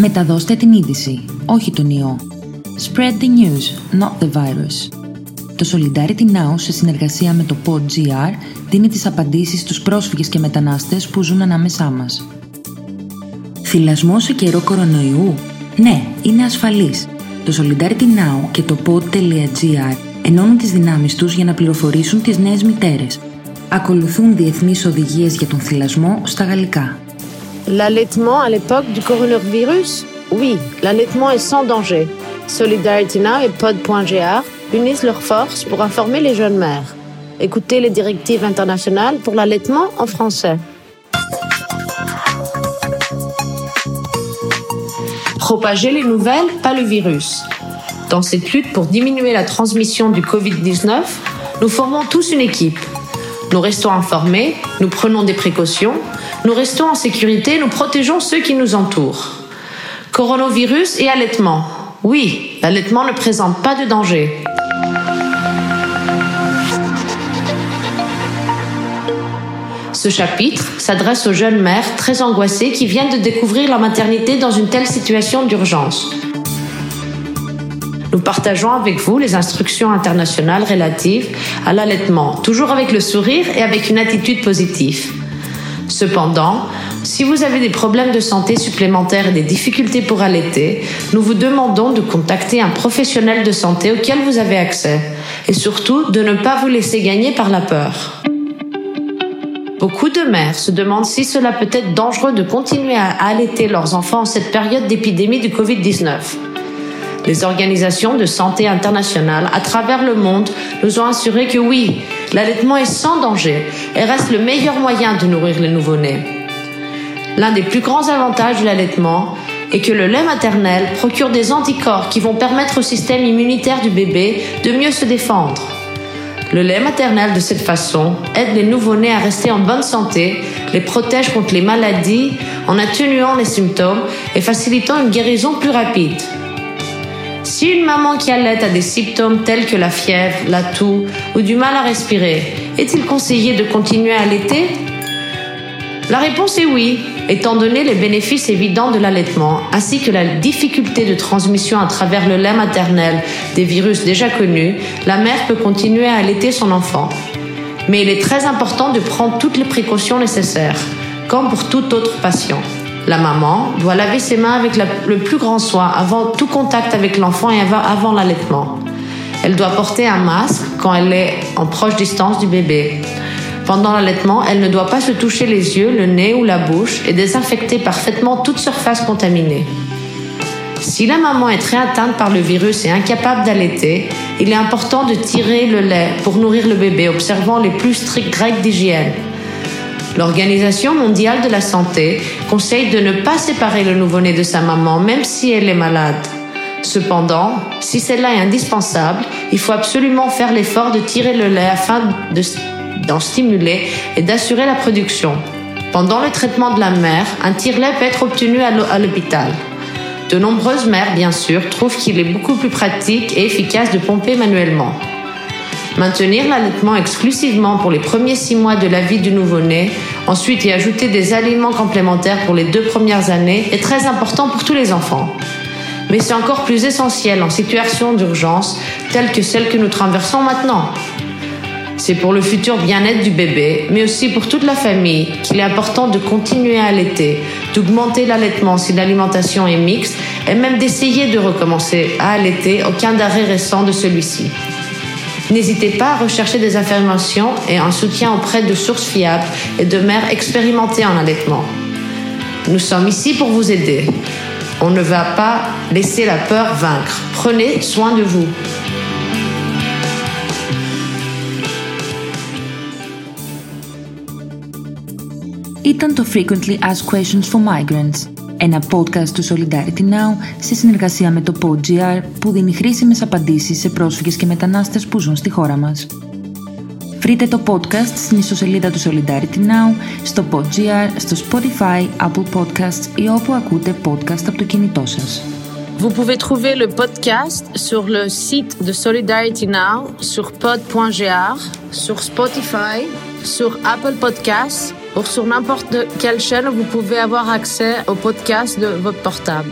Μεταδώστε την είδηση, όχι τον ιό. Spread the news, not the virus. Το Solidarity Now, σε συνεργασία με το PodGR, δίνει τις απαντήσεις στους πρόσφυγες και μετανάστες που ζουν ανάμεσά μας. Θυλασμός σε καιρό κορονοϊού; Ναι, είναι ασφαλής. Το Solidarity Now και το pod.gr ενώνουν τις δυνάμεις τους για να πληροφορήσουν τις νέες μητέρες. Ακολουθούν διεθνείς οδηγίες για τον θυλασμό στα γαλλικά. L'allaitement à l'époque du coronavirus? Oui, l'allaitement est sans danger. Solidarity Now et Pod.gr unissent leurs forces pour informer les jeunes mères. Écoutez les directives internationales pour l'allaitement en français. Propager les nouvelles, pas le virus. Dans cette lutte pour diminuer la transmission du Covid-19, nous formons tous une équipe. Nous restons informés, nous prenons des précautions, nous restons en sécurité, nous protégeons ceux qui nous entourent. Coronavirus et allaitement. Oui, l'allaitement ne présente pas de danger. Ce chapitre s'adresse aux jeunes mères très angoissées qui viennent de découvrir la maternité dans une telle situation d'urgence. Nous partageons avec vous les instructions internationales relatives à l'allaitement, toujours avec le sourire et avec une attitude positive. Cependant, si vous avez des problèmes de santé supplémentaires et des difficultés pour allaiter, nous vous demandons de contacter un professionnel de santé auquel vous avez accès et surtout de ne pas vous laisser gagner par la peur. Beaucoup de mères se demandent si cela peut être dangereux de continuer à allaiter leurs enfants en cette période d'épidémie du Covid-19. Les organisations de santé internationales à travers le monde nous ont assuré que oui, l'allaitement est sans danger et reste le meilleur moyen de nourrir les nouveau-nés. L'un des plus grands avantages de l'allaitement est que le lait maternel procure des anticorps qui vont permettre au système immunitaire du bébé de mieux se défendre. Le lait maternel de cette façon aide les nouveau-nés à rester en bonne santé, les protège contre les maladies en atténuant les symptômes et facilitant une guérison plus rapide. Si une maman qui allait a des symptômes tels que la fièvre, la toux ou du mal à respirer, est-il conseillé de continuer à allaiter? La réponse est oui, étant donné les bénéfices évidents de l'allaitement, ainsi que la difficulté de transmission à travers le lait maternel des virus déjà connus, la mère peut continuer à allaiter son enfant. Mais il est très important de prendre toutes les précautions nécessaires, comme pour tout autre patient. La maman doit laver ses mains avec le plus grand soin avant tout contact avec l'enfant et avant l'allaitement. Elle doit porter un masque quand elle est en proche distance du bébé. Pendant l'allaitement, elle ne doit pas se toucher les yeux, le nez ou la bouche et désinfecter parfaitement toute surface contaminée. Si la maman est très atteinte par le virus et incapable d'allaiter, il est important de tirer le lait pour nourrir le bébé, observant les plus strictes règles d'hygiène. L'Organisation mondiale de la santé conseille de ne pas séparer le nouveau-né de sa maman, même si elle est malade. Cependant, si cela est indispensable, il faut absolument faire l'effort de tirer le lait afin d'en stimuler et d'assurer la production. Pendant le traitement de la mère, un tire-lait peut être obtenu à l'hôpital. De nombreuses mères, bien sûr, trouvent qu'il est beaucoup plus pratique et efficace de pomper manuellement. Maintenir l'allaitement exclusivement pour les premiers six mois de la vie du nouveau-né, ensuite y ajouter des aliments complémentaires pour les deux premières années est très important pour tous les enfants. Mais c'est encore plus essentiel en situation d'urgence telle que celle que nous traversons maintenant. C'est pour le futur bien-être du bébé, mais aussi pour toute la famille qu'il est important de continuer à allaiter, d'augmenter l'allaitement si l'alimentation est mixte et même d'essayer de recommencer à allaiter aucun d'arrêt récent de celui-ci. N'hésitez pas à rechercher des informations et un soutien auprès de sources fiables et de mères expérimentées en allaitement. Nous sommes ici pour vous aider. On ne va pas laisser la peur vaincre. Prenez soin de vous. Frequently questions for migrants. Ένα podcast του Solidarity Now σε συνεργασία με το PodGR που δίνει χρήσιμες απαντήσεις σε πρόσφυγες και μετανάστες που ζουν στη χώρα μας. Βρείτε το podcast στην ιστοσελίδα του Solidarity Now, στο PodGR, στο Spotify, Apple Podcasts ή όπου ακούτε podcast από το κινητό σας. Vous pouvez trouver le podcast sur le site de Solidarity Now, sur pod.gr, sur Spotify, sur Apple Podcasts sur n'importe quelle chaîne, vous pouvez avoir accès au podcast de votre portable.